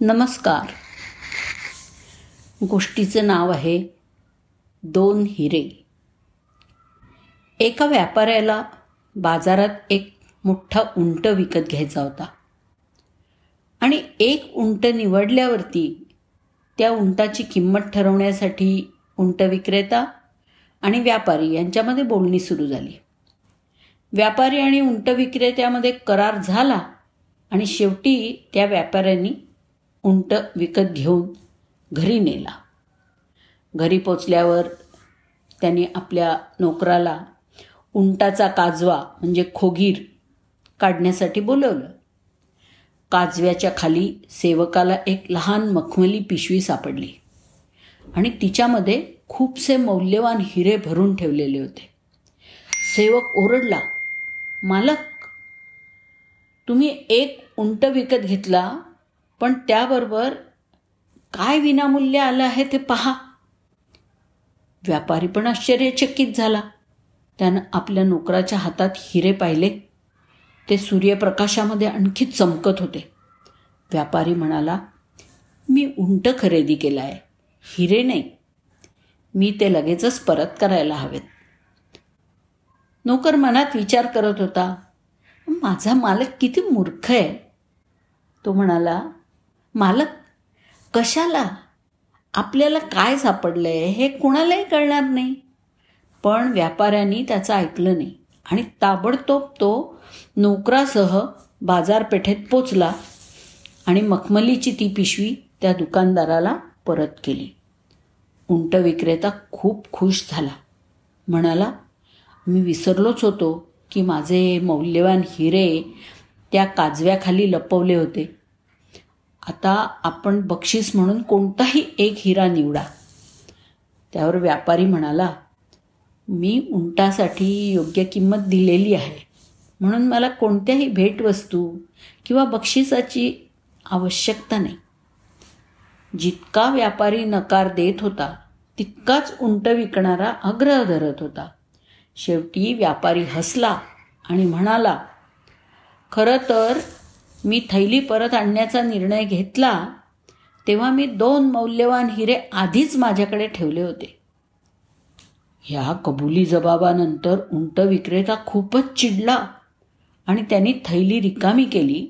नमस्कार. गोष्टीचं नाव आहे दोन हिरे. एका व्यापाऱ्याला बाजारात एक मोठा उंट विकत घ्यायचा होता. आणि एक उंट निवडल्यावरती त्या उंटाची किंमत ठरवण्यासाठी उंट विक्रेता आणि व्यापारी यांच्यामध्ये बोलणी सुरू झाली. व्यापारी आणि उंट विक्रेत्यामध्ये करार झाला आणि शेवटी त्या व्यापाऱ्यांनी उंट विकत घेऊन घरी नेला. घरी पोचल्यावर त्याने आपल्या नोकराला उंटाचा काजवा म्हणजे खोगीर काढण्यासाठी बोलवलं. काजव्याच्या खाली सेवकाला एक लहान मखमली पिशवी सापडली आणि तिच्यामध्ये खूपसे मौल्यवान हिरे भरून ठेवलेले होते. सेवक ओरडला मालक तुम्ही एक उंट विकत घेतला पण त्याबरोबर काय विनामूल्य आलं आहे ते पहा. व्यापारी पण आश्चर्यचकित झाला. त्यानं आपल्या नोकराच्या हातात हिरे पाहिले. ते सूर्यप्रकाशामध्ये आणखी चमकत होते. व्यापारी म्हणाला मी उंट खरेदी केला आहे हिरे नाही. मी ते लगेचच परत करायला हवेत. नोकर मनात विचार करत होता माझा मालक किती मूर्ख आहे. तो म्हणाला मालक कशाला? आपल्याला काय सापडलंय हे कुणालाही कळणार नाही. पण व्यापाऱ्यांनी त्याचं ऐकलं नाही आणि ताबडतोब तो नोकरासह बाजारपेठेत पोचला आणि मखमलीची ती पिशवी त्या दुकानदाराला परत केली. उंट विक्रेता खूप खुश झाला. म्हणाला मी विसरलोच होतो की माझे मौल्यवान हिरे त्या काजव्याखाली लपवले होते. आता आपण बक्षीस म्हणून कोणताही एक हिरा निवडा. त्यावर व्यापारी म्हणाला मी उंटासाठी योग्य किंमत दिलेली आहे. म्हणून मला कोणत्याही भेटवस्तू किंवा बक्षिसाची आवश्यकता नाही. जितका व्यापारी नकार देत होता तितकाच उंट विकणारा आग्रह धरत होता. शेवटी व्यापारी हसला आणि म्हणाला खरं तर मी थैली परत आणण्याचा निर्णय घेतला तेव्हा मी दोन मौल्यवान हिरे आधीच माझ्याकडे ठेवले होते. ह्या कबुली जबाबानंतर उंट विक्रेता खूपच चिडला आणि त्यांनी थैली रिकामी केली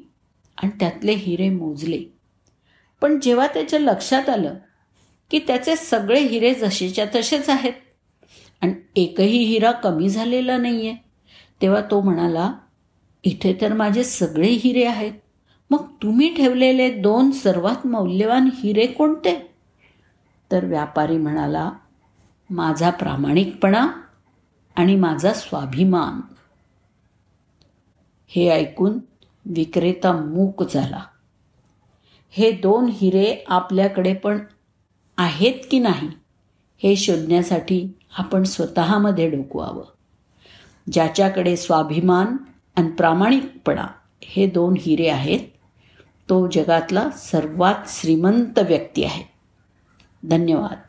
आणि त्यातले हिरे मोजले. पण जेव्हा त्याच्या लक्षात आलं की त्याचे सगळे हिरे जसेच्या तसेच आहेत आणि एकही हिरा कमी झालेला नाही आहे तेव्हा तो म्हणाला इथे तर माझे सगळे हिरे आहेत. मग तुम्ही ठेवलेले दोन सर्वात मौल्यवान हिरे कोणते? तर व्यापारी म्हणाला माझा प्रामाणिकपणा आणि माझा स्वाभिमान. हे ऐकून विक्रेता मूक झाला. हे दोन हिरे आपल्याकडे पण आहेत की नाही हे शोधण्यासाठी आपण स्वतःमध्ये डोकवावं. ज्याच्याकडे स्वाभिमान आणि प्रामाणिकपणा हे दोन हिरे आहेत. तो जगातला सर्वात श्रीमंत व्यक्ती आहे. धन्यवाद.